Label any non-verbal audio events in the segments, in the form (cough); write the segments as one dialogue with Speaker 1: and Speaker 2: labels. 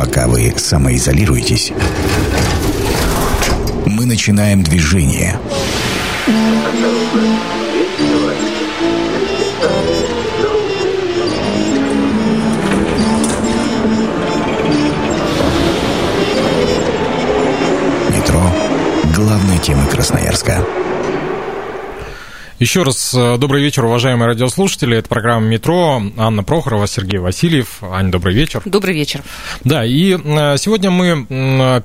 Speaker 1: Пока вы самоизолируетесь, мы начинаем движение. Метро – главной темы Красноярска.
Speaker 2: Еще раз э, добрый вечер, уважаемые радиослушатели. Это программа «Метро». Анна Прохорова, Сергей Васильев. Аня, добрый вечер.
Speaker 3: Добрый вечер.
Speaker 2: Да, и э, сегодня мы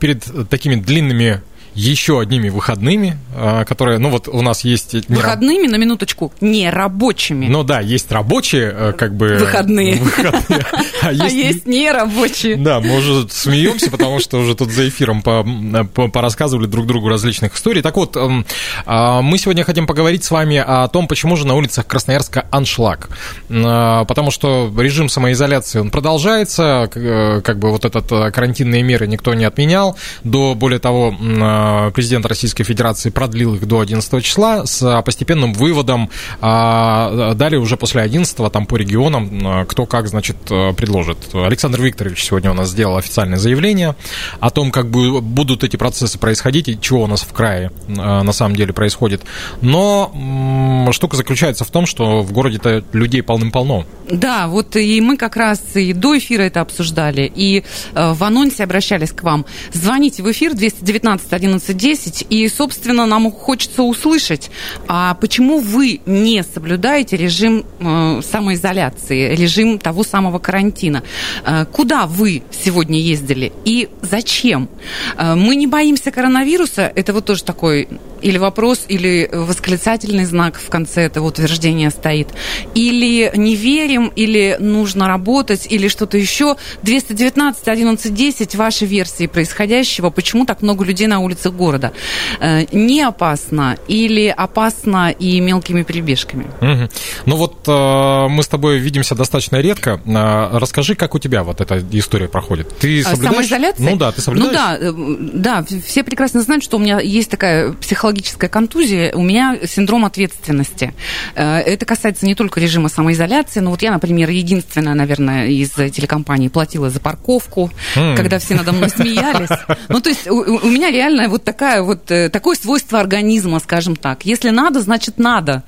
Speaker 2: перед такими длинными еще одними выходными, а, которые, ну вот у нас есть...
Speaker 3: Выходными, на минуточку, не рабочими.
Speaker 2: Ну да, есть рабочие, э, как бы...
Speaker 3: Выходные. (laughs) выходные а, а есть, есть нерабочие.
Speaker 2: Да, мы уже смеемся, потому что уже тут за эфиром порассказывали друг другу различных историй. Так вот, эм, мы сегодня хотим поговорить с вами о том, почему же на улицах Красноярска аншлаг. Потому что режим самоизоляции, он продолжается, э, как бы вот этот э, карантинные меры никто не отменял. До, более того, Э, президент Российской Федерации продлил их до 11 числа с постепенным выводом. А, далее уже после 11 там по регионам э, кто как, значит, э, предложит. Александр Викторович сегодня у нас сделал официальное заявление о том, как будут эти процессы происходить и чего у нас в крае на самом деле происходит. Но штука заключается в том, что в городе-то людей полным-полно.
Speaker 3: Да, вот и мы как раз и до эфира это обсуждали, и в анонсе обращались к вам. Звоните в эфир 219 11 11.10. И, собственно, нам хочется услышать, а почему вы не соблюдаете режим э, самоизоляции, режим того самого карантина? Э, куда вы сегодня ездили и зачем? Э, мы не боимся коронавируса, это вот тоже такой или вопрос, или восклицательный знак в конце этого утверждения стоит. Или не верим, или нужно работать, или что-то еще. 219 1110 ваши версии происходящего. Почему так много людей на улицах города? Э, не опасно или опасно и мелкими перебежками?
Speaker 2: Угу. Ну вот э, мы с тобой видимся достаточно редко. Э, расскажи, как у тебя вот эта история проходит?
Speaker 3: Ты соблюдаешь? Самоизоляция?
Speaker 2: Ну да, ты соблюдаешь?
Speaker 3: Ну да, да, все прекрасно знают, что у меня есть такая психологическая психологическая контузия, у меня синдром ответственности. Э, это касается не только режима самоизоляции, но вот я, например, единственная, наверное, из телекомпаний платила за парковку, mm. когда все надо мной смеялись. Ну, то есть у, у меня реально вот такая вот, э, такое свойство организма, скажем так. Если надо, значит надо.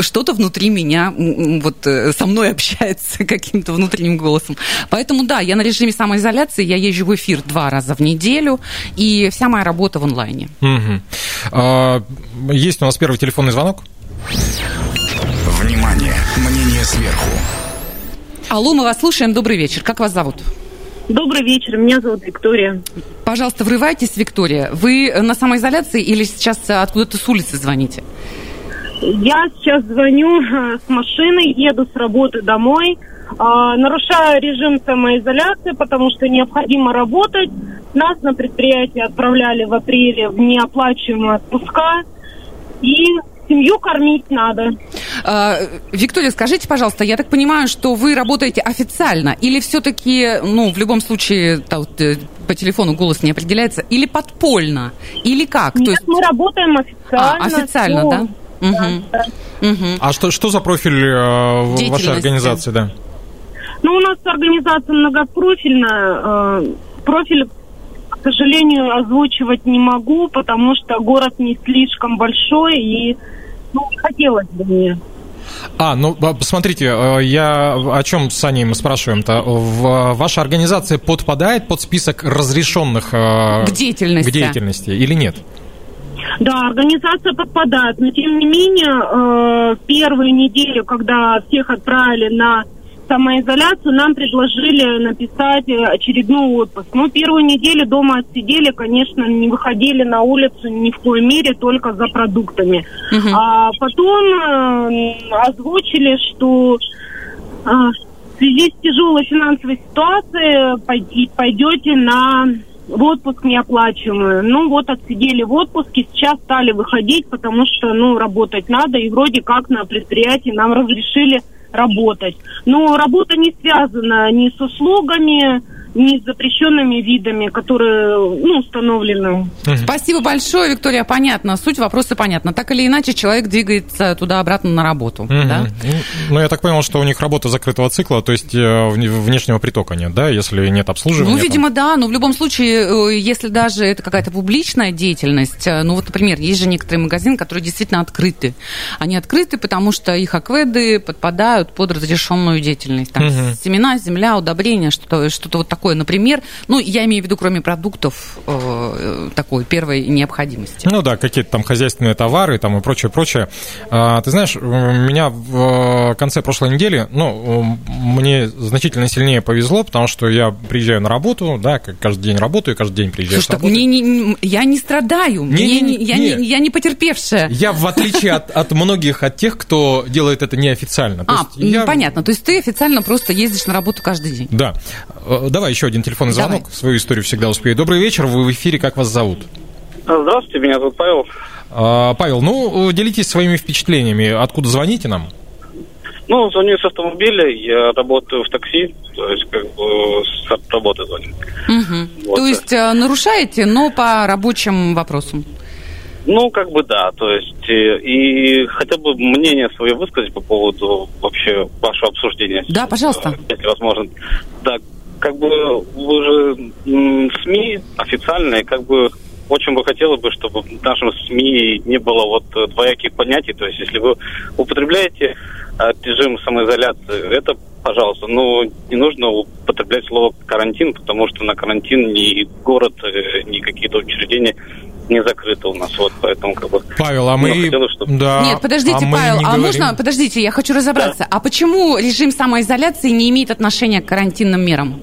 Speaker 3: Что-то внутри меня вот э, со мной общается (laughs) каким-то внутренним голосом. Поэтому, да, я на режиме самоизоляции, я езжу в эфир два раза в неделю, и вся моя работа в онлайне.
Speaker 2: Mm-hmm. Uh, есть у нас первый телефонный звонок.
Speaker 1: Внимание! Мнение сверху.
Speaker 3: Алло, мы вас слушаем. Добрый вечер. Как вас зовут?
Speaker 4: Добрый вечер, меня зовут Виктория.
Speaker 3: Пожалуйста, врывайтесь, Виктория. Вы на самоизоляции или сейчас откуда-то с улицы звоните?
Speaker 4: Я сейчас звоню э, с машины, еду с работы домой, а, нарушаю режим самоизоляции, потому что необходимо работать. Нас на предприятие отправляли в апреле в неоплачиваемые отпуска. И семью кормить надо.
Speaker 3: А, Виктория, скажите, пожалуйста, я так понимаю, что вы работаете официально или все-таки, ну, в любом случае, э, по телефону голос не определяется, или подпольно, или как?
Speaker 4: Нет, То есть... мы работаем официально.
Speaker 3: А, официально, все. да?
Speaker 2: Угу. Да. Угу. А что, что за профиль э, вашей организации, да?
Speaker 4: Ну, у нас организация многопрофильная. Э, профиль, к сожалению, озвучивать не могу, потому что город не слишком большой, и ну, хотелось бы мне.
Speaker 2: А, ну, посмотрите, э, я о чем с Аней мы спрашиваем-то? Ваша организация подпадает под список разрешенных
Speaker 3: э, к деятельности,
Speaker 2: к деятельности или нет?
Speaker 4: Да, организация подпадает, но тем не менее, первую неделю, когда всех отправили на самоизоляцию, нам предложили написать э, очередной отпуск. Ну, первую неделю дома отсидели, конечно, не выходили на улицу ни в коей мере, только за продуктами. Угу. А потом э, озвучили, что э, в связи с тяжелой финансовой ситуацией пойдете на в отпуск неоплачиваемый. Ну вот отсидели в отпуске, сейчас стали выходить, потому что, ну, работать надо, и вроде как на предприятии нам разрешили работать. Но работа не связана ни с услугами, не с запрещенными видами, которые ну, установлены.
Speaker 3: Спасибо большое, Виктория. Понятно. Суть вопроса понятна. Так или иначе, человек двигается туда-обратно на работу.
Speaker 2: Мгм.
Speaker 3: Да?
Speaker 2: Ну, я так понял, что у них работа закрытого цикла, то есть э, вне- внешнего притока нет, да, если нет обслуживания.
Speaker 3: Ну,
Speaker 2: там.
Speaker 3: видимо, да, но в любом случае, э, если даже это какая-то публичная деятельность, э, ну вот, например, есть же некоторые магазины, которые действительно открыты. Они открыты, потому что их акведы подпадают под разрешенную деятельность. Там
Speaker 2: Мгм.
Speaker 3: семена, земля, удобрения, что-то что вот такое, например. Ну, я имею в виду, кроме продуктов э, такой первой необходимости.
Speaker 2: Ну да, какие-то там хозяйственные товары там и прочее, прочее. А, Ты знаешь, меня в э, конце прошлой недели, ну, мне значительно сильнее повезло, потому что я приезжаю на работу, да, каждый день работаю, каждый день приезжаю
Speaker 3: Слушай,
Speaker 2: с работы.
Speaker 3: мне не, я не страдаю, мне
Speaker 2: Не-не-не,
Speaker 3: не- я,
Speaker 2: не.
Speaker 3: не, я не потерпевшая.
Speaker 2: Я, в отличие от, от многих, от тех, кто делает это неофициально.
Speaker 3: А,
Speaker 2: я-
Speaker 3: понятно. То есть ты официально просто ездишь на работу каждый день.
Speaker 2: Да. Э, Давай еще один телефонный
Speaker 3: Давай.
Speaker 2: звонок. Свою историю всегда успею. Добрый вечер, вы в эфире, как вас зовут?
Speaker 5: Здравствуйте, меня зовут Павел.
Speaker 2: А, Павел, ну, делитесь своими впечатлениями. Откуда звоните нам?
Speaker 5: Ну, звоню с автомобиля, я работаю в такси, то есть как бы с работы звоню.
Speaker 3: Мгм.
Speaker 5: Вот,
Speaker 3: То есть э, нарушаете, но по рабочим вопросам.
Speaker 5: Ну, как бы да, то есть э, и хотя бы мнение свое высказать по поводу вообще вашего обсуждения.
Speaker 3: Да, пожалуйста.
Speaker 5: Если возможно. Да, как бы вы же м, СМИ официальные, как бы очень бы хотелось бы, чтобы в нашем СМИ не было вот э, двояких понятий. То есть, если вы употребляете э, режим самоизоляции, это пожалуйста, но не нужно употреблять слово карантин, потому что на карантин ни город, э, ни какие-то учреждения не закрыты у нас. Вот поэтому как бы
Speaker 2: Pавел, а мы...
Speaker 5: Ну, хотелось, чтобы-
Speaker 2: Да,
Speaker 3: Нет, подождите,
Speaker 2: а мы
Speaker 3: Павел,
Speaker 2: не
Speaker 3: а
Speaker 2: говорим.
Speaker 3: можно, подождите, я хочу разобраться. А почему режим самоизоляции не имеет отношения к карантинным мерам?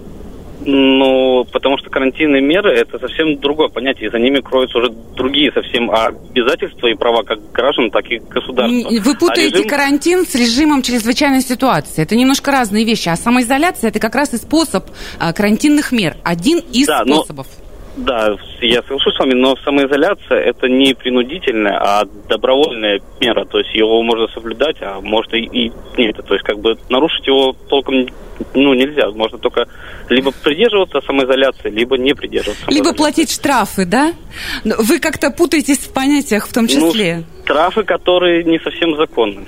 Speaker 5: Ну, потому что карантинные меры это совсем другое понятие, за ними кроются уже другие совсем обязательства и права как граждан, так и государства.
Speaker 3: Вы путаете
Speaker 5: А режим-
Speaker 3: карантин с режимом чрезвычайной ситуации. Это немножко разные вещи. А самоизоляция это как раз и способ а, карантинных мер. Один из
Speaker 5: Да, но-
Speaker 3: способов.
Speaker 5: Да, я соглашусь с вами, но самоизоляция это не принудительная, а добровольная мера. То есть его можно соблюдать, а может и, и нет. То есть как бы нарушить его толком ну, нельзя. Можно только либо придерживаться самоизоляции, либо не придерживаться.
Speaker 3: Либо платить штрафы, да? Но Вы как-то путаетесь в понятиях в том числе.
Speaker 5: Ну, штрафы, которые не совсем законны.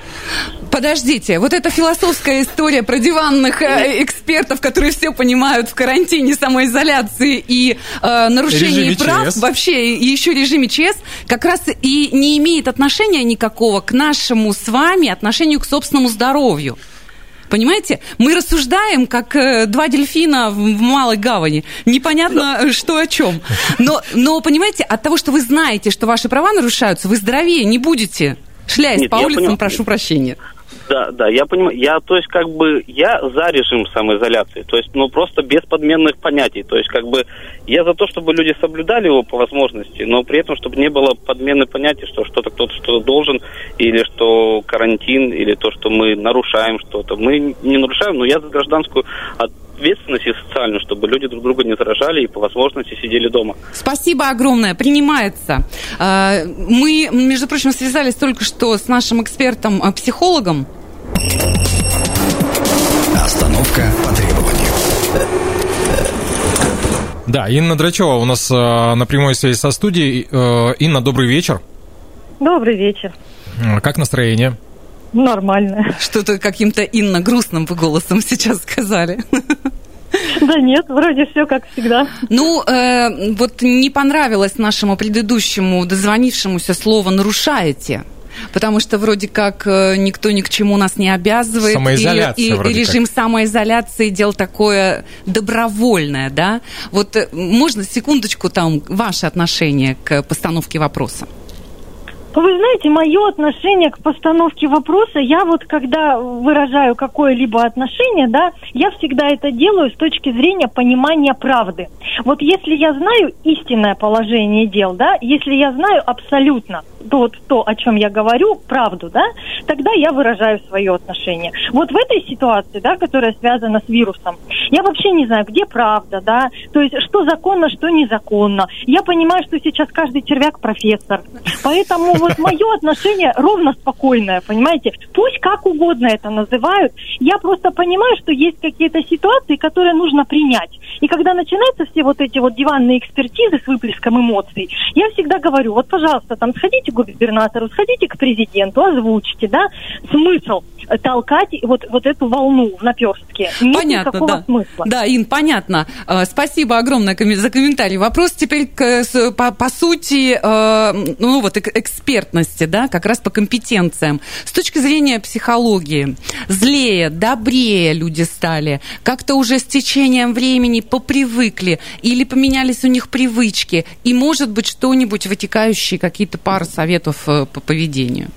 Speaker 3: Подождите, вот эта философская история про диванных э, экспертов, которые все понимают в карантине, самоизоляции и э, нарушении прав, вообще и еще режиме ЧС, как раз и не имеет отношения никакого к нашему с вами отношению к собственному здоровью. Понимаете? Мы рассуждаем, как э, два дельфина в, в малой гавани. Непонятно, э, что о чем. Но, но, понимаете, от того, что вы знаете, что ваши права нарушаются, вы здоровее не будете. Шляясь
Speaker 5: Нет,
Speaker 3: по улицам,
Speaker 5: понял.
Speaker 3: прошу прощения.
Speaker 5: Да, да, я понимаю. Я, то есть, как бы, я за режим самоизоляции. То есть, ну, просто без подменных понятий. То есть, как бы, я за то, чтобы люди соблюдали его по возможности, но при этом, чтобы не было подмены понятий, что что-то кто-то что-то должен, или что карантин, или то, что мы нарушаем что-то. Мы не нарушаем, но я за гражданскую ответственность и социальную, чтобы люди друг друга не заражали и по возможности сидели дома.
Speaker 3: Спасибо огромное, принимается. А, Мы, между прочим, связались только что с нашим экспертом-психологом.
Speaker 1: Остановка по требованию.
Speaker 2: Да, Инна Драчева у нас э, на прямой связи со студией. Э, Инна, добрый вечер.
Speaker 6: Добрый вечер.
Speaker 2: Э, Как настроение?
Speaker 6: Нормально.
Speaker 3: Что-то каким-то Инна грустным вы голосом сейчас сказали.
Speaker 6: Да нет, вроде все как всегда.
Speaker 3: Ну, э, вот не понравилось нашему предыдущему дозвонившемуся слово «нарушаете». Потому что вроде как э, никто ни к чему нас не обязывает.
Speaker 2: Самоизоляция
Speaker 3: и, и-
Speaker 2: вроде
Speaker 3: и режим самоизоляции дело такое добровольное, да? Вот э, можно секундочку там ваше отношение к постановке вопроса?
Speaker 6: Вы знаете, мое отношение к постановке вопроса, я вот когда выражаю какое-либо отношение, да, я всегда это делаю с точки зрения понимания правды. Вот если я знаю истинное положение дел, да, если я знаю абсолютно, вот то, о чем я говорю, правду, да, тогда я выражаю свое отношение. Вот в этой ситуации, да, которая связана с вирусом, я вообще не знаю, где правда, да, то есть что законно, что незаконно. Я понимаю, что сейчас каждый червяк профессор, поэтому вот мое отношение ровно спокойное, понимаете, пусть как угодно это называют, я просто понимаю, что есть какие-то ситуации, которые нужно принять. И когда начинаются все вот эти вот диванные экспертизы с выплеском эмоций, я всегда говорю, вот, пожалуйста, там сходите к губернатору, сходите к президенту, озвучите, да, смысл толкать вот, вот эту волну в наперстке. Нет
Speaker 3: понятно,
Speaker 6: никакого
Speaker 3: да.
Speaker 6: смысла.
Speaker 3: Да, Ин, понятно. Э, Спасибо огромное за комментарий. Вопрос теперь к, по, по сути, э, ну вот эк- экспертности, да, как раз по компетенциям. С точки зрения психологии, злее, добрее люди стали, как-то уже с течением времени попривыкли или поменялись у них привычки, и, может быть, что-нибудь вытекающие какие-то пары советов э, по поведению.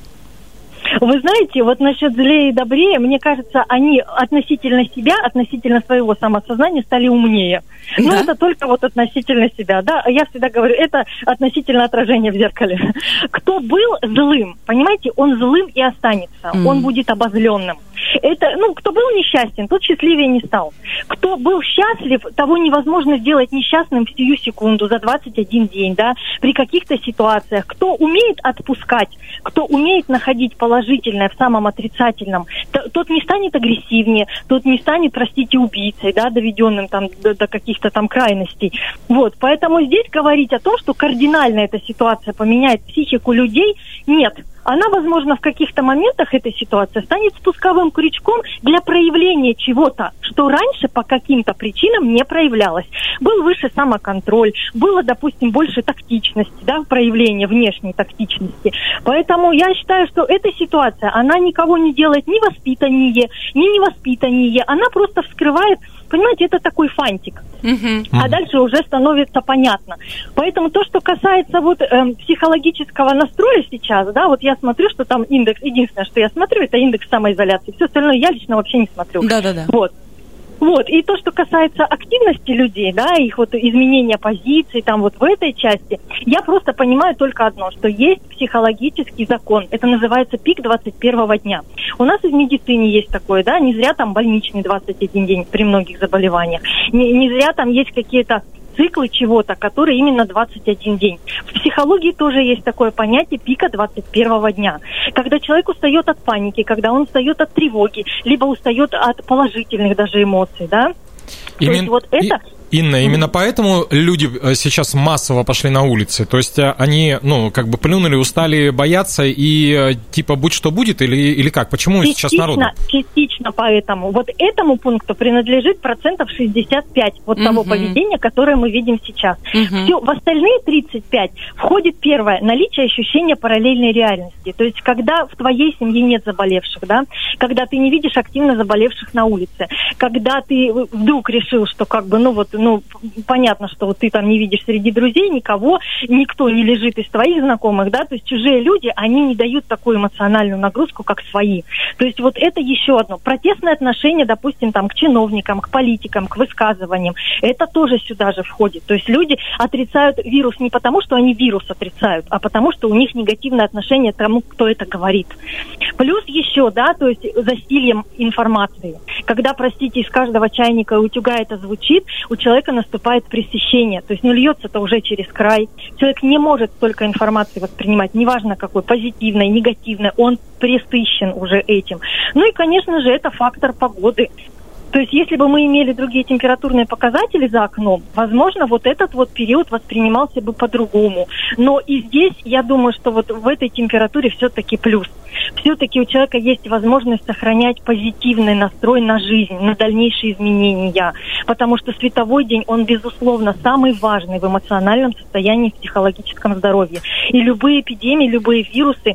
Speaker 6: Вы знаете, вот насчет злее и добрее, мне кажется, они относительно себя, относительно своего самосознания стали умнее. Но
Speaker 3: Да?
Speaker 6: это только вот относительно себя, да. Я всегда говорю, это относительно отражения в зеркале. (laughs) Кто был злым, понимаете, он злым и останется.
Speaker 3: Мгм.
Speaker 6: Он будет обозленным. Это, ну, кто был несчастен, тот счастливее не стал. Кто был счастлив, того невозможно сделать несчастным в сию секунду, за 21 день, да, при каких-то ситуациях. Кто умеет отпускать, кто умеет находить положительное в самом отрицательном, тот не станет агрессивнее, тот не станет, простите, убийцей, да, доведенным там до, до каких-то там крайностей. Вот, поэтому здесь говорить о том, что кардинально эта ситуация поменяет психику людей, нет. Она, возможно, в каких-то моментах этой ситуации станет спусковым крючком для проявления чего-то, что раньше по каким-то причинам не проявлялось. Был выше самоконтроль, было, допустим, больше тактичности, да, проявления внешней тактичности. Поэтому я считаю, что эта ситуация, она никого не делает ни воспитаннее, ни невоспитаннее. Она просто вскрывает, понимаете, это такой фантик
Speaker 3: Мгм.
Speaker 6: а дальше уже становится понятно. Поэтому то, что касается вот эм, психологического настроя сейчас, да, вот я смотрю, что там индекс, единственное, что я смотрю, это индекс самоизоляции. Все остальное я лично вообще не смотрю.
Speaker 3: Да-да-да.
Speaker 6: Вот. Вот, и то, что касается активности людей, да, их вот изменения позиций, там вот в этой части, я просто понимаю только одно, что есть психологический закон, это называется пик 21 дня. У нас и в медицине есть такое, да, не зря там больничный 21 день при многих заболеваниях, не, не зря там есть какие-то циклы чего-то, которые именно 21 день. В психологии тоже есть такое понятие пика 21 дня. Когда человек устает от паники, когда он устает от тревоги, либо устает от положительных даже эмоций, да? То есть
Speaker 2: Именно-
Speaker 6: вот это...
Speaker 2: И- Инна, именно поэтому люди э, сейчас массово пошли на улицы. То есть э, они, ну, как бы плюнули, устали бояться и э, типа будь что будет или, или как? Почему сейчас народу?
Speaker 6: частично поэтому. Вот этому пункту принадлежит процентов 65 вот того
Speaker 3: Мгм.
Speaker 6: поведения, которое мы видим сейчас.
Speaker 3: Мгм.
Speaker 6: Все, в остальные 35 входит первое, наличие ощущения параллельной реальности. То есть, когда в твоей семье нет заболевших, да, когда ты не видишь активно заболевших на улице, когда ты вдруг решил, что как бы, ну вот, ну, понятно, что вот ты там не видишь среди друзей никого, никто не лежит из твоих знакомых, да, то есть чужие люди, они не дают такую эмоциональную нагрузку, как свои. То есть вот это еще одно. Протестное отношение, допустим, там, к чиновникам, к политикам, к высказываниям, это тоже сюда же входит. То есть люди отрицают вирус не потому, что они вирус отрицают, а потому, что у них негативное отношение к тому, кто это говорит. Плюс еще, да, то есть засильем информации. Когда, простите, из каждого чайника и утюга это звучит, у человека наступает пресыщение. То есть, ну, льется-то уже через край. Человек не может столько информации воспринимать, неважно какой, позитивной, негативной, он пресыщен уже этим. Ну и, конечно же, это фактор погоды. То есть, если бы мы имели другие температурные показатели за окном, возможно, вот этот вот период воспринимался бы по-другому. Но и здесь, я думаю, что вот в этой температуре все-таки плюс. Все-таки у человека есть возможность сохранять позитивный настрой на жизнь, на дальнейшие изменения. Потому что световой день, он, безусловно, самый важный в эмоциональном состоянии, в психологическом здоровье. И любые эпидемии, любые вирусы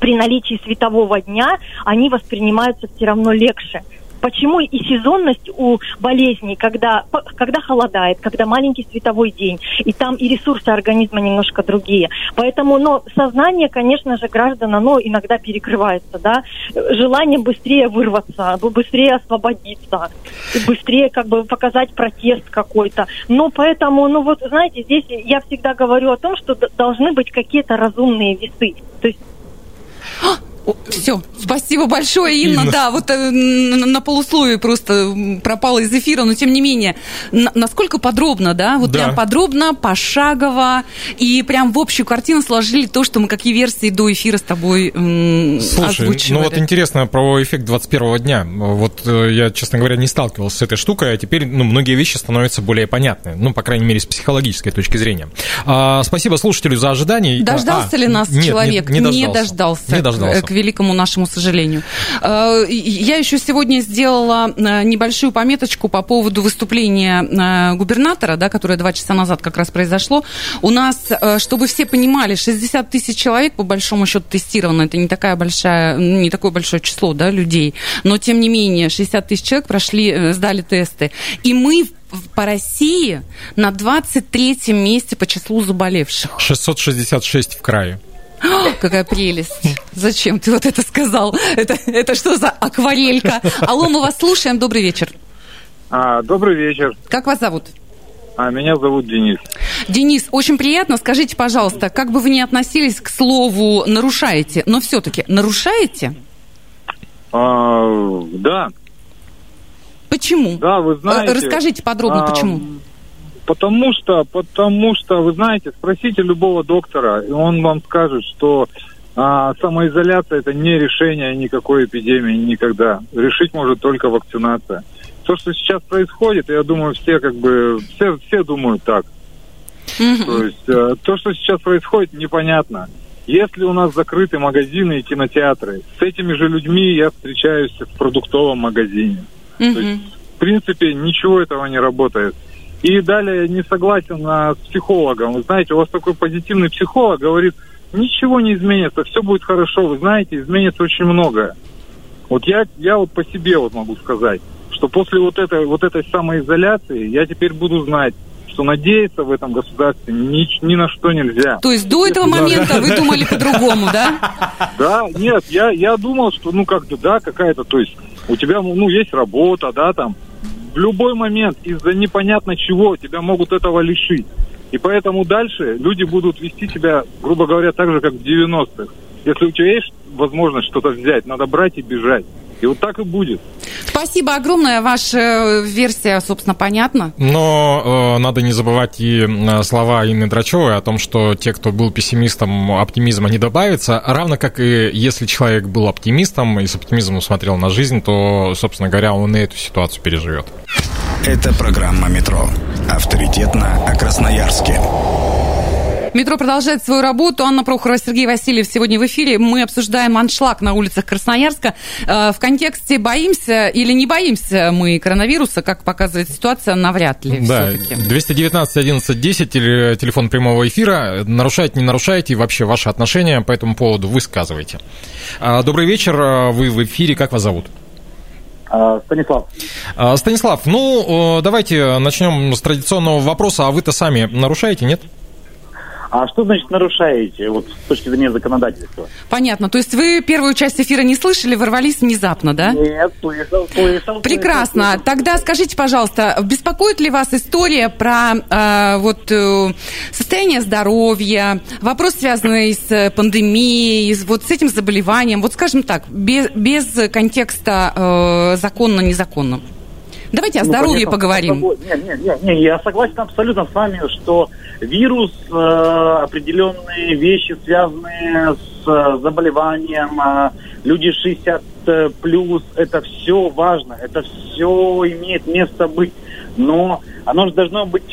Speaker 6: при наличии светового дня, они воспринимаются все равно легче. Почему и сезонность у болезней, когда, когда холодает, когда маленький световой день, и там и ресурсы организма немножко другие. Поэтому, но сознание, конечно же, граждан, оно иногда перекрывается, да, желанием быстрее вырваться, быстрее освободиться, быстрее как бы показать протест какой-то. Но поэтому, ну вот, знаете, здесь я всегда говорю о том, что должны быть какие-то разумные весы. То есть
Speaker 3: все, спасибо большое, Инна. Инна. Да, вот э, на полусловие просто пропала из эфира, но тем не менее, насколько подробно, да, вот да. прям подробно, пошагово, и прям в общую картину сложили то, что мы какие версии до эфира с тобой
Speaker 2: Слушай,
Speaker 3: озвучивали.
Speaker 2: ну вот интересно про эффект 21 дня. Вот э, я, честно говоря, не сталкивался с этой штукой, а теперь ну, многие вещи становятся более понятны, ну, по крайней мере, с психологической точки зрения. А, спасибо слушателю за ожидание.
Speaker 3: Дождался а, ли нас нет, человек?
Speaker 2: Не, не, дождался.
Speaker 3: не дождался.
Speaker 2: Не дождался.
Speaker 3: К великому нашему сожалению. Э, я еще сегодня сделала э, небольшую пометочку по поводу выступления э, губернатора, да, которое два часа назад как раз произошло. У нас, чтобы все понимали, 60 тысяч человек, по большому счету, тестировано. Это не, такая большая, не такое большое число да, людей. Но, тем не менее, 60 тысяч человек прошли, сдали тесты. И мы по России на 23-м месте по числу заболевших.
Speaker 2: 666 в крае. (gasps)
Speaker 3: Какая прелесть. Зачем ты вот это сказал? Это, это что за акварелька? Алло, мы вас слушаем. Добрый вечер.
Speaker 7: А, добрый вечер.
Speaker 3: Как вас зовут?
Speaker 7: А меня зовут Денис.
Speaker 3: Денис, очень приятно. Скажите, пожалуйста, как бы вы ни относились к слову «нарушаете», но все-таки нарушаете?
Speaker 7: А, да.
Speaker 3: Почему?
Speaker 7: Да, вы знаете.
Speaker 3: Расскажите подробно, а, почему.
Speaker 7: Потому что, потому что, вы знаете, спросите любого доктора, и он вам скажет, что а, самоизоляция это не решение никакой эпидемии никогда. Решить может только вакцинация. То, что сейчас происходит, я думаю, все как бы, все, все думают так. Mm-hmm. То есть э, то, что сейчас происходит, непонятно. Если у нас закрыты магазины и кинотеатры, с этими же людьми я встречаюсь в продуктовом магазине. Mm-hmm. То есть, в принципе, ничего этого не работает. И далее не согласен а, с психологом. Вы знаете, у вас такой позитивный психолог говорит, ничего не изменится, все будет хорошо. Вы знаете, изменится очень многое. Вот я, я вот по себе вот могу сказать, что после вот этой, вот этой самоизоляции я теперь буду знать, что надеяться в этом государстве ни, ни на что нельзя.
Speaker 3: То есть до этого момента вы думали по-другому, да?
Speaker 7: Да, нет, я, я думал, что, ну, как-то, да, какая-то, то есть у тебя, ну, есть работа, да, там, в любой момент из-за непонятно чего тебя могут этого лишить. И поэтому дальше люди будут вести себя, грубо говоря, так же, как в 90-х. Если у тебя есть возможность что-то взять, надо брать и бежать. И вот так и будет.
Speaker 3: Спасибо огромное. Ваша э, версия, собственно, понятна.
Speaker 2: Но э, надо не забывать и э, слова Инны Драчевой о том, что те, кто был пессимистом, оптимизма не добавится. Равно как и если человек был оптимистом и с оптимизмом смотрел на жизнь, то, собственно говоря, он и эту ситуацию переживет.
Speaker 1: Это программа «Метро». Авторитетно о Красноярске.
Speaker 3: Метро продолжает свою работу. Анна Прохорова, Сергей Васильев сегодня в эфире. Мы обсуждаем аншлаг на улицах Красноярска. Э, в контексте боимся или не боимся мы коронавируса, как показывает ситуация, навряд ли.
Speaker 2: Да, 219 11 10, телефон прямого эфира. Нарушаете, не нарушаете, и вообще ваши отношения по этому поводу высказывайте. А, добрый вечер, вы в эфире, как вас зовут?
Speaker 8: А, Станислав.
Speaker 2: А, Станислав, ну, давайте начнем с традиционного вопроса. А вы-то сами нарушаете, нет?
Speaker 8: А что значит нарушаете, вот с точки зрения законодательства?
Speaker 3: Понятно. То есть вы первую часть эфира не слышали, ворвались внезапно, да?
Speaker 8: Нет, слышал, слышал.
Speaker 3: Прекрасно. Слышал. Тогда скажите, пожалуйста, беспокоит ли вас история про э, вот э, состояние здоровья, вопрос, связанный с пандемией, вот с этим заболеванием, вот скажем так, без, без контекста э, законно-незаконно? Давайте о ну, здоровье конечно, поговорим.
Speaker 8: Нет, нет, нет, нет, я согласен абсолютно с вами, что вирус, э, определенные вещи, связанные с э, заболеванием, э, люди 60 э, плюс, это все важно, это все имеет место быть. Но оно же должно быть,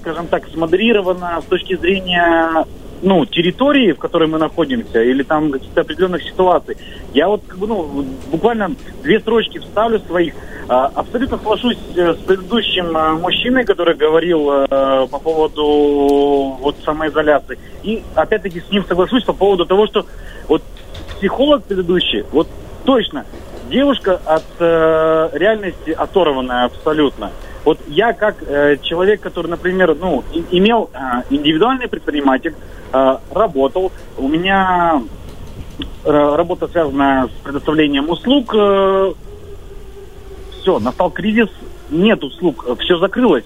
Speaker 8: скажем так, смоделировано с точки зрения ну, территории, в которой мы находимся, или там каких-то определенных ситуаций. Я вот как бы, ну, буквально две строчки вставлю своих. А, абсолютно соглашусь э, с предыдущим э, мужчиной, который говорил э, по поводу вот самоизоляции. И опять-таки с ним соглашусь по поводу того, что вот психолог предыдущий, вот точно, девушка от э, реальности оторванная абсолютно. Вот я как э, человек, который, например, ну, и- имел э, индивидуальный предприниматель, э, работал, у меня э, работа связана с предоставлением услуг, все, настал кризис, нет услуг, все закрылось,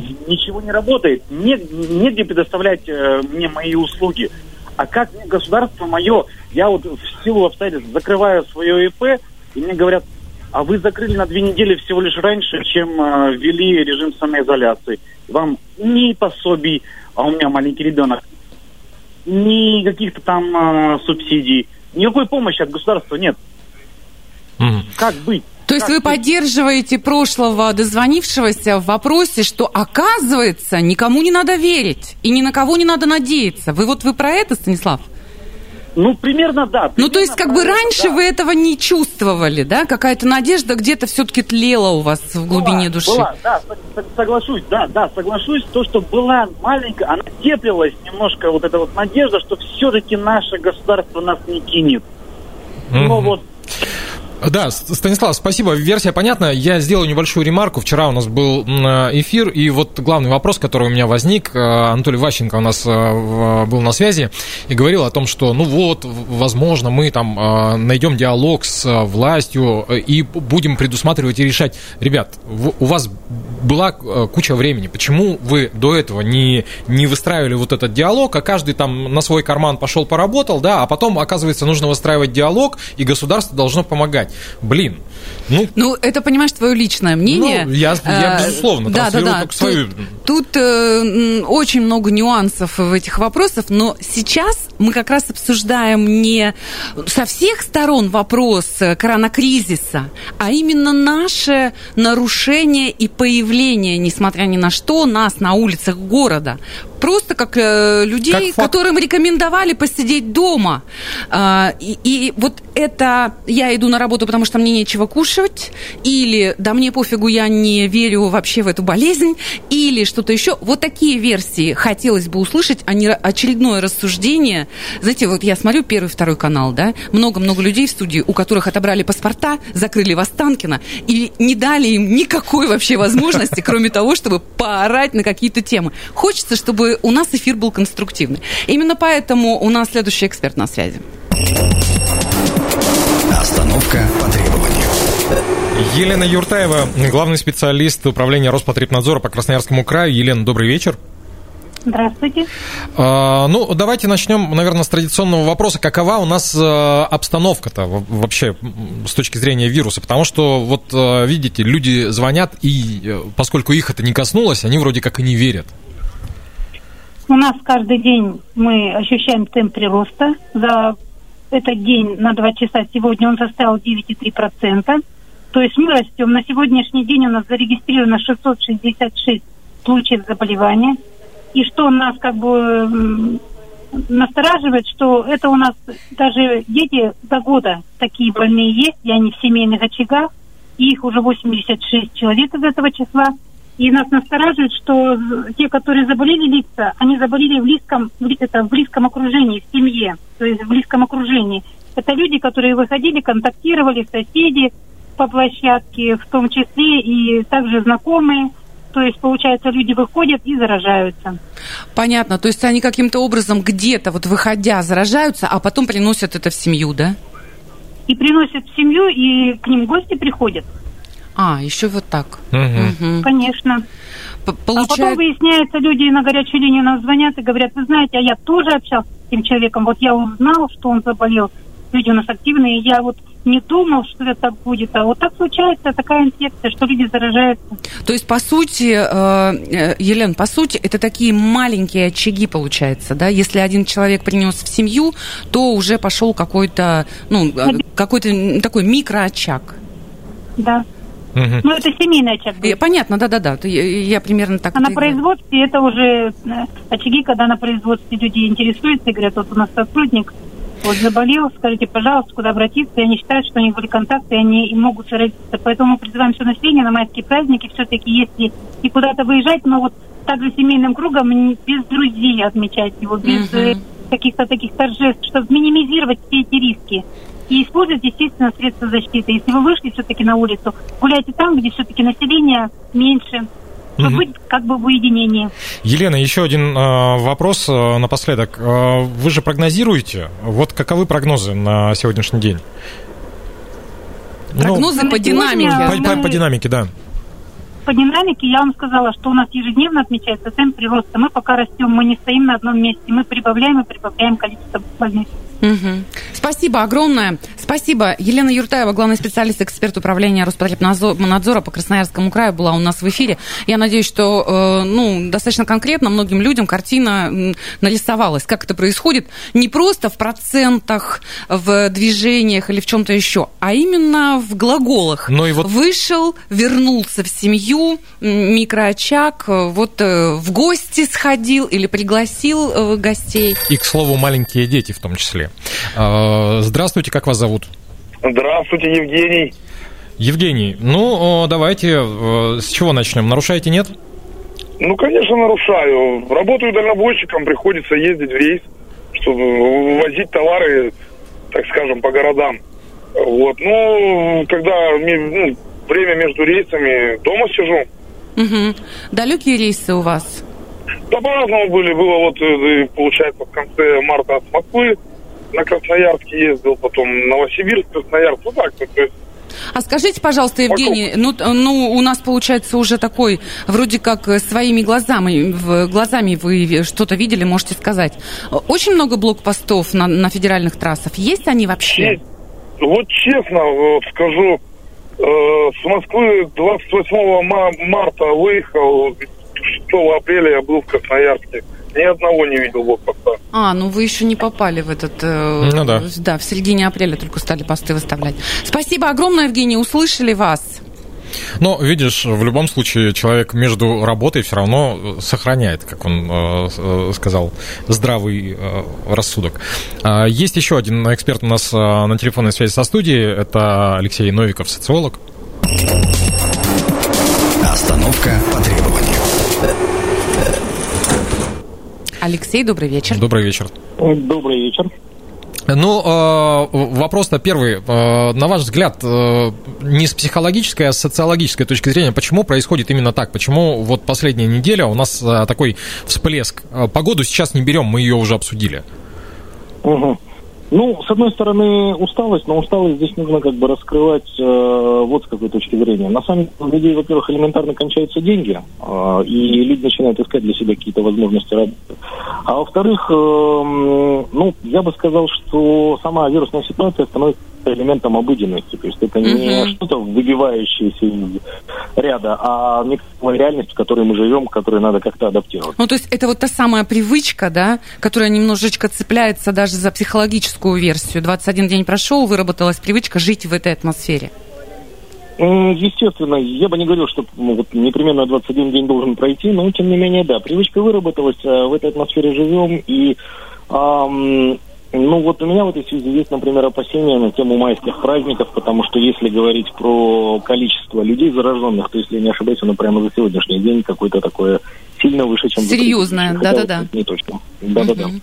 Speaker 2: Ну,
Speaker 8: ничего не работает, не, негде предоставлять э, мне мои услуги. А как мне государство мое, я вот в силу обстоятельств закрываю свое ИП, и мне говорят, а вы закрыли на две недели всего лишь раньше, чем э, ввели режим самоизоляции. Вам ни пособий, а у меня маленький ребенок, ни каких-то там э, субсидий, никакой помощи от государства нет.
Speaker 2: мгм.
Speaker 8: Как быть?
Speaker 3: То есть вы поддерживаете прошлого дозвонившегося в вопросе, что оказывается никому не надо верить и ни на кого не надо надеяться. Вы вот вы про это, Станислав?
Speaker 8: Ну, примерно да.
Speaker 3: Ну, то есть, как бы
Speaker 8: примерно
Speaker 3: раньше
Speaker 8: да.
Speaker 3: вы этого не чувствовали, да? Какая-то надежда где-то все-таки тлела у вас в глубине
Speaker 8: Была,
Speaker 3: души.
Speaker 8: была, да, со- со- соглашусь, да, да, соглашусь. То, что была маленькая, она теплилась немножко, вот эта вот надежда, что все-таки наше государство нас не кинет. Но
Speaker 2: Мгм.
Speaker 8: вот
Speaker 2: Да, Станислав, спасибо. Версия понятна. Я сделаю небольшую ремарку. Вчера у нас был м, эфир, и вот главный вопрос, который у меня возник, э, Анатолий Ващенко у нас э, был на связи и говорил о том, что, ну вот, возможно, мы там э, найдем диалог с э, властью э, и будем предусматривать и решать. Ребят, у вас была э, куча времени. Почему вы до этого не, не выстраивали вот этот диалог, а каждый там на свой карман пошел поработал, да, а потом, оказывается, нужно выстраивать диалог, и государство должно помогать. Блин, ну,
Speaker 3: Ну, это, понимаешь, твое личное мнение.
Speaker 2: Ну, я- я,
Speaker 3: Э,
Speaker 2: безусловно,
Speaker 3: да, да, да.
Speaker 2: только свою-
Speaker 3: Тут, тут, э, очень много нюансов в этих вопросах, но сейчас мы как раз обсуждаем не со всех сторон вопрос э, коронакризиса, а именно наше нарушение и появление, несмотря ни на что, нас на улицах города. Просто как э, людей,
Speaker 2: Как
Speaker 3: которым рекомендовали посидеть дома. А, и, и вот это я иду на работу, потому что мне нечего кушать, или да мне пофигу, я не верю вообще в эту болезнь, или что-то еще. Вот такие версии хотелось бы услышать, а не очередное рассуждение. Знаете, вот я смотрю первый, второй канал, да, много-много людей в студии, у которых отобрали паспорта, закрыли в Останкино и не дали им никакой вообще возможности, кроме того, чтобы поорать на какие-то темы. Хочется, чтобы у нас эфир был конструктивный. Именно поэтому у нас следующий эксперт на связи.
Speaker 1: Остановка по требованию.
Speaker 2: Елена Юртаева, главный специалист управления Роспотребнадзора по Красноярскому краю. Елена, добрый вечер.
Speaker 4: Здравствуйте.
Speaker 2: А, Ну, давайте начнем, наверное, с традиционного вопроса. Какова у нас э, обстановка-то вообще с точки зрения вируса? Потому что, вот, э, видите, люди звонят, и э, поскольку их это не коснулось, они вроде как и не верят.
Speaker 9: У нас каждый день мы ощущаем темп прироста. За этот день на 2 часа сегодня он составил 9,3%. То есть мы растем. На сегодняшний день у нас зарегистрировано 666 случаев заболевания. И что нас как бы настораживает, что это у нас даже дети до года такие больные есть, и они в семейных очагах, и их уже 86 человек из этого числа. И нас настораживает, что те, которые заболели лица, они заболели в близком, это, в близком окружении, в семье, то есть в близком окружении. Это люди, которые выходили, контактировали, соседи по площадке, в том числе и также знакомые. То есть, получается, люди выходят и заражаются.
Speaker 3: Понятно. То есть они каким-то образом где-то, вот выходя, заражаются, а потом приносят это в семью, да?
Speaker 9: И приносят в семью, и к ним гости приходят.
Speaker 3: А, еще вот так.
Speaker 2: Мгм.
Speaker 3: Мгм.
Speaker 9: Конечно.
Speaker 3: П-
Speaker 9: А потом выясняется, люди на горячую линию нам звонят и говорят, вы знаете, а я тоже общался с этим человеком, вот я узнал, что он заболел. Люди у нас активные, я вот не думал, что это будет, а вот так случается такая инфекция, что люди заражаются.
Speaker 3: То есть, по сути, э, э, Елена, по сути, это такие маленькие очаги, получается, да? Если один человек принес в семью, то уже пошел какой-то, ну, э, какой-то такой микроочаг.
Speaker 9: Да.
Speaker 2: Мгм.
Speaker 9: Ну, это семейный очаг.
Speaker 3: Э, Понятно, да-да-да. Я, я примерно так
Speaker 9: А на производстве это уже очаги, когда на производстве люди интересуются и говорят, вот у нас сотрудник вот заболел, скажите, пожалуйста, куда обратиться, и они считают, что у них были контакты, они и могут заразиться. Поэтому мы призываем все население на майские праздники все-таки, если и куда-то выезжать, но вот также семейным кругом, не- без друзей отмечать его, без э, каких-то таких торжеств, чтобы минимизировать все эти риски. и использовать, естественно, средства защиты. Если вы вышли все-таки на улицу, гуляйте там, где все-таки население меньше,
Speaker 2: Мгм.
Speaker 9: быть как бы в уединении.
Speaker 2: Елена, еще один э, вопрос э, напоследок. Э, вы же прогнозируете? Вот каковы прогнозы на сегодняшний день? Ну,
Speaker 3: Прогнозы по
Speaker 9: на сегодня
Speaker 3: динамике.
Speaker 2: по, по- по динамике, да.
Speaker 9: По динамике я вам сказала, что у нас ежедневно отмечается темп прироста. Мы пока растем, мы не стоим на одном месте. Мы прибавляем и прибавляем количество больных.
Speaker 3: Мгм. Спасибо огромное. Спасибо. Елена Юртаева, главный специалист, эксперт управления Роспотребнадзора по Красноярскому краю, была у нас в эфире. Я надеюсь, что э, ну, достаточно конкретно многим людям картина нарисовалась. Как это происходит не просто в процентах, в движениях или в чем-то еще, а именно в глаголах.
Speaker 2: Ну и вот-
Speaker 3: Вышел, вернулся в семью, микроочаг, э, вот э, в гости сходил или пригласил гостей.
Speaker 2: И, к слову, маленькие дети в том числе. Э, Здравствуйте, как вас зовут?
Speaker 10: Здравствуйте, Евгений.
Speaker 2: Евгений, ну, давайте, э, с чего начнем? Нарушаете, нет?
Speaker 10: Ну, конечно, нарушаю. Работаю дальнобойщиком, приходится ездить в рейс, чтобы возить товары, так скажем, по городам. Вот. Ну, когда ну, время между рейсами, дома сижу.
Speaker 3: Угу. Далекие рейсы у вас?
Speaker 10: Да по-разному были. Было вот, э, получается, в конце марта от Москвы на Красноярск ездил, потом Новосибирск, Красноярск. Ну так, то есть
Speaker 3: А скажите, пожалуйста, Евгений, ну, ну у нас получается уже такой, вроде как э, своими глазами, глазами вы что-то видели, можете сказать. Очень много блокпостов на, на федеральных трассах. Есть они вообще?
Speaker 10: Есть. Вот честно вот скажу, э, с Москвы 28 ма- марта выехал, 6 апреля я был в Красноярске. Ни одного не видел блокпоста.
Speaker 3: А, ну вы еще не попали в этот... э,
Speaker 2: Ну да.
Speaker 3: Да, в середине апреля только стали посты выставлять. Спасибо огромное, Евгений, услышали вас.
Speaker 2: Но, видишь, в любом случае человек между работой все равно э, сохраняет, как он э, э, сказал, здравый э, рассудок. А, Есть еще один эксперт у нас э, на телефонной связи со студией. Это Алексей Новиков, социолог.
Speaker 1: Остановка по требованию.
Speaker 3: Алексей, добрый вечер.
Speaker 2: Добрый вечер.
Speaker 11: Добрый вечер.
Speaker 2: Ну, э, вопрос-то первый. Э, На ваш взгляд, э, не с психологической, а с социологической точки зрения, почему происходит именно так? Почему вот последняя неделя у нас такой всплеск? Погоду сейчас не берем, мы ее уже обсудили.
Speaker 11: Мгм. Ну, с одной стороны, усталость, но усталость здесь нужно как бы раскрывать э, вот с какой точки зрения. На самом деле, у людей, во-первых, элементарно кончаются деньги, э, и люди начинают искать для себя какие-то возможности работы. А во-вторых, э, ну, я бы сказал, что сама вирусная ситуация становится элементом обыденности. То есть это не
Speaker 3: Мгм.
Speaker 11: что-то выбивающееся из ряда, а некая реальность, в которой мы живем, к которой надо как-то адаптироваться.
Speaker 3: Ну, то есть это вот та самая привычка, да, которая немножечко цепляется даже за психологическую версию. 21 день прошел, выработалась привычка жить в этой атмосфере.
Speaker 11: Естественно, я бы не говорил, что ну, вот непременно 21 день должен пройти, но тем не менее, да, привычка выработалась, а в этой атмосфере живем, и ну вот у меня в этой связи есть, например, опасения на тему майских праздников, потому что если говорить про количество людей зараженных, то если я не ошибаюсь, оно прямо за сегодняшний день какое-то такое сильно выше, чем...
Speaker 3: Серьезное, да-да-да.
Speaker 11: Не точно. Да-да-да.
Speaker 3: Мгм.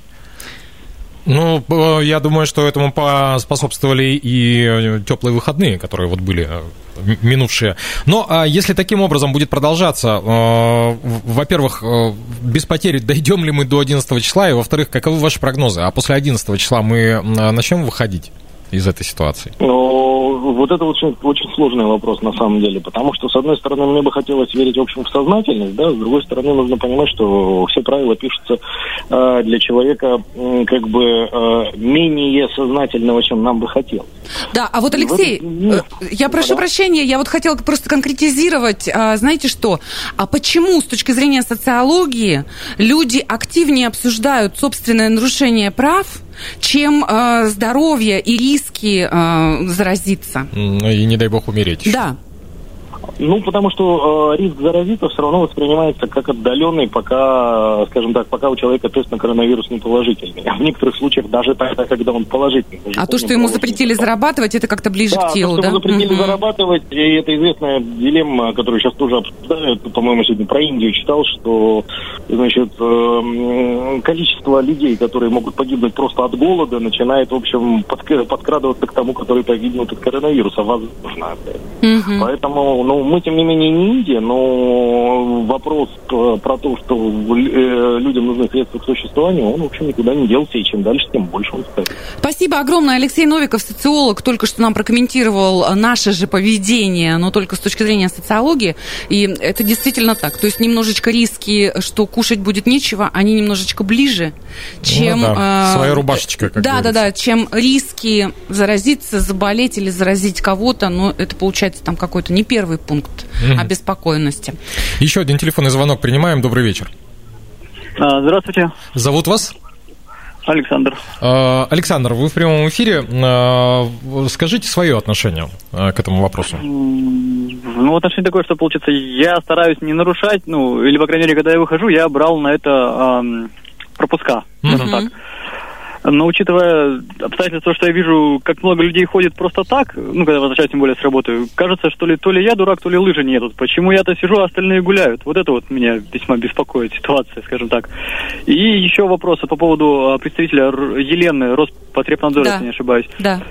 Speaker 2: Ну, э, я думаю, что этому поспособствовали и теплые выходные, которые вот были э, минувшие. Но а если таким образом будет продолжаться, э, во-первых, э, без потерь дойдем ли мы до 11 числа, и во-вторых, каковы ваши прогнозы? А после 11 числа мы начнем выходить из этой ситуации?
Speaker 11: Но вот это очень, очень сложный вопрос на самом деле, потому что, с одной стороны, мне бы хотелось верить, в общем, в сознательность, да, с другой стороны, нужно понимать, что все правила пишутся э, для человека м, как бы э, менее сознательного, чем нам бы хотелось.
Speaker 3: Да, а вот, Алексей,
Speaker 11: нет.
Speaker 3: э, я прошу
Speaker 11: Да-да.
Speaker 3: прощения, я вот хотела просто конкретизировать, а, знаете что, а почему с точки зрения социологии люди активнее обсуждают собственное нарушение прав, чем э, здоровье и риски э, заразиться?
Speaker 2: М, И не дай бог умереть.
Speaker 3: Да.
Speaker 11: Ну, потому что э, риск заразиться все равно воспринимается как отдаленный, пока, скажем так, пока у человека тест на коронавирус не положительный. А в некоторых случаях даже тогда, когда он положительный.
Speaker 3: А то, что ему запретили зарабатывать, это как-то ближе
Speaker 11: да,
Speaker 3: к телу,
Speaker 11: то, что
Speaker 3: да?
Speaker 11: ему запретили
Speaker 3: Мгм.
Speaker 11: зарабатывать, и это известная дилемма, которую сейчас тоже обсуждают. По-моему, сегодня про Индию читал, что, значит, эм, количество людей, которые могут погибнуть просто от голода, начинает, в общем, подк- подкрадываться к тому, который погибнут от коронавируса, возможно.
Speaker 3: Мгм.
Speaker 11: Поэтому, ну, мы, тем не менее, не Индия, но вопрос про то, что э, людям нужны средства к существованию, он, в общем, никуда не делся, и чем дальше, тем больше он стоит.
Speaker 3: Спасибо огромное. Алексей Новиков, социолог, только что нам прокомментировал наше же поведение, но только с точки зрения социологии. И это действительно так. То есть немножечко риски, что кушать будет нечего, они немножечко ближе, чем...
Speaker 2: Ну да,
Speaker 3: э,
Speaker 2: своя рубашечка, как
Speaker 3: Да, да, да, чем риски заразиться, заболеть или заразить кого-то, но это получается там какой-то не первый пункт
Speaker 2: Мгм.
Speaker 3: обеспокоенности.
Speaker 2: Еще один телефонный звонок принимаем. Добрый вечер.
Speaker 12: А, Здравствуйте,
Speaker 2: Зовут вас?
Speaker 12: Александр.
Speaker 2: Э, Александр, вы в прямом эфире. Э, Скажите свое отношение к этому вопросу.
Speaker 12: Ну, отношение такое, что получится, я стараюсь не нарушать, ну, или, по крайней мере, когда я выхожу, я брал на это ам, пропуска, скажем так. Но учитывая обстоятельства, что я вижу, как много людей ходит просто так, ну, когда возвращаюсь, тем более с работы, кажется, что ли то ли я дурак, то ли лыжи не едут. Почему я-то сижу, а остальные гуляют? Вот это вот меня весьма беспокоит ситуация, скажем так. И еще вопросы по поводу а, представителя Елены, Роспотребнадзора,
Speaker 3: Да.
Speaker 12: если не ошибаюсь.
Speaker 3: Да.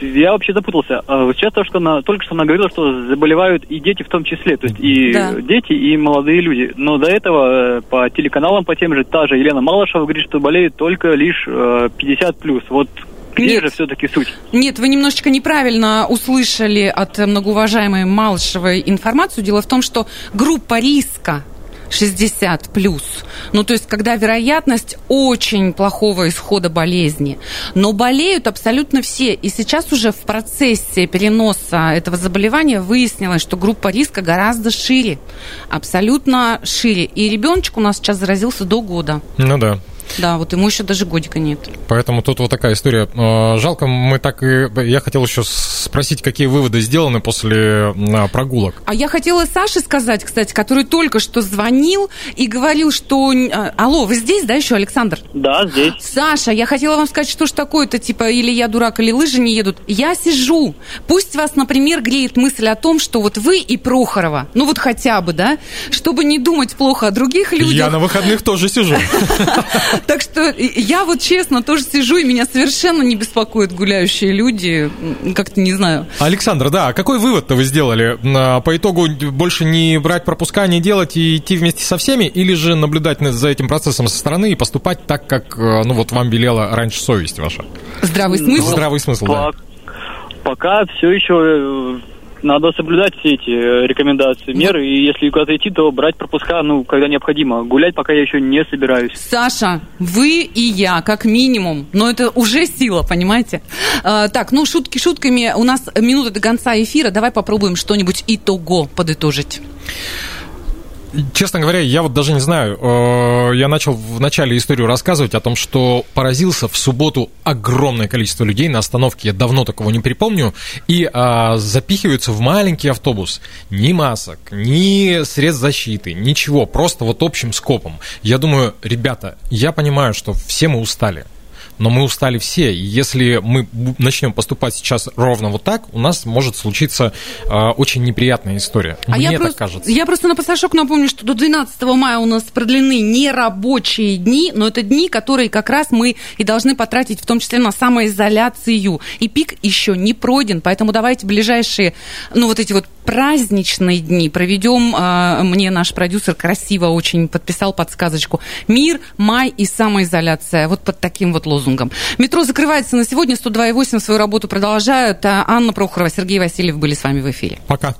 Speaker 12: Я вообще запутался. А, Сейчас то, что она, только что она говорила, что заболевают и дети в том числе, то есть и
Speaker 3: Да.
Speaker 12: дети, и молодые люди. Но до этого э, по телеканалам, по тем же, та же Елена Малышева говорит, что болеют только лишь э, 50 плюс. Вот где
Speaker 3: Нет.
Speaker 12: же все-таки суть?
Speaker 3: Нет, вы немножечко неправильно услышали от э, многоуважаемой Малышевой информацию. Дело в том, что группа риска 60 плюс. Ну, то есть, когда вероятность очень плохого исхода болезни. Но болеют абсолютно все. И сейчас уже в процессе переноса этого заболевания выяснилось, что группа риска гораздо шире. Абсолютно шире. И ребеночек у нас сейчас заразился до года.
Speaker 2: Ну да.
Speaker 3: Да, вот ему еще даже годика нет.
Speaker 2: Поэтому тут вот такая история. Э, Жалко, мы так и... Я хотел еще спросить, какие выводы сделаны после э, прогулок.
Speaker 3: А я хотела Саше сказать, кстати, который только что звонил и говорил, что... э, Алло, вы здесь, да, еще, Александр?
Speaker 12: Да, здесь.
Speaker 3: Саша, я хотела вам сказать, что ж такое-то, типа, или я дурак, или лыжи не едут. Я сижу. Пусть вас, например, греет мысль о том, что вот вы и Прохорова, ну вот хотя бы, да, чтобы не думать плохо о других людях.
Speaker 2: Я на выходных тоже сижу. (laughs) (laughs)
Speaker 3: Так что я вот честно тоже сижу, и меня совершенно не беспокоят гуляющие люди. Как-то не знаю.
Speaker 2: Александр, да, а какой вывод-то вы сделали? А, По итогу больше не брать пропуска, не делать и идти вместе со всеми, или же наблюдать на- за этим процессом со стороны и поступать так, как, э, ну вот вам велела раньше совесть ваша?
Speaker 3: Здравый смысл?
Speaker 2: Здравый смысл, да.
Speaker 12: По- Пока все еще э, надо соблюдать все эти э, рекомендации, меры, и если куда-то идти, то брать пропуска, ну, когда необходимо. Гулять пока я еще не собираюсь.
Speaker 3: Саша, вы и я, как минимум. Но это уже сила, понимаете? А, так, ну, шутки шутками. У нас минута до конца эфира. Давай попробуем что-нибудь итого подытожить.
Speaker 2: Честно говоря, я вот даже не знаю. Э, Я начал в начале историю рассказывать о том, что поразился в субботу огромное количество людей на остановке. Я давно такого не припомню. И а, запихиваются в маленький автобус. Ни масок, ни средств защиты, ничего. Просто вот общим скопом. Я думаю, ребята, я понимаю, что все мы устали. Но мы устали все, и если мы начнем поступать сейчас ровно вот так, у нас может случиться э, очень неприятная история.
Speaker 3: А
Speaker 2: Мне
Speaker 3: я
Speaker 2: так
Speaker 3: просто,
Speaker 2: кажется.
Speaker 3: Я просто на пассажок напомню, что до 12 мая у нас продлены нерабочие дни, но это дни, которые как раз мы и должны потратить в том числе на самоизоляцию. И пик еще не пройден, поэтому давайте ближайшие, ну вот эти вот праздничные дни проведем. а, Мне наш продюсер красиво очень подписал подсказочку. Мир, май и самоизоляция. Вот под таким вот лозунгом лозунгом. Метро закрывается на сегодня, 102,8 свою работу продолжают. А Анна Прохорова, Сергей Васильев были с вами в эфире.
Speaker 2: Пока.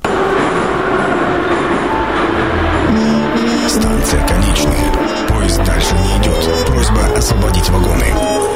Speaker 1: Станция конечная. Поезд дальше не идет. Просьба освободить вагоны.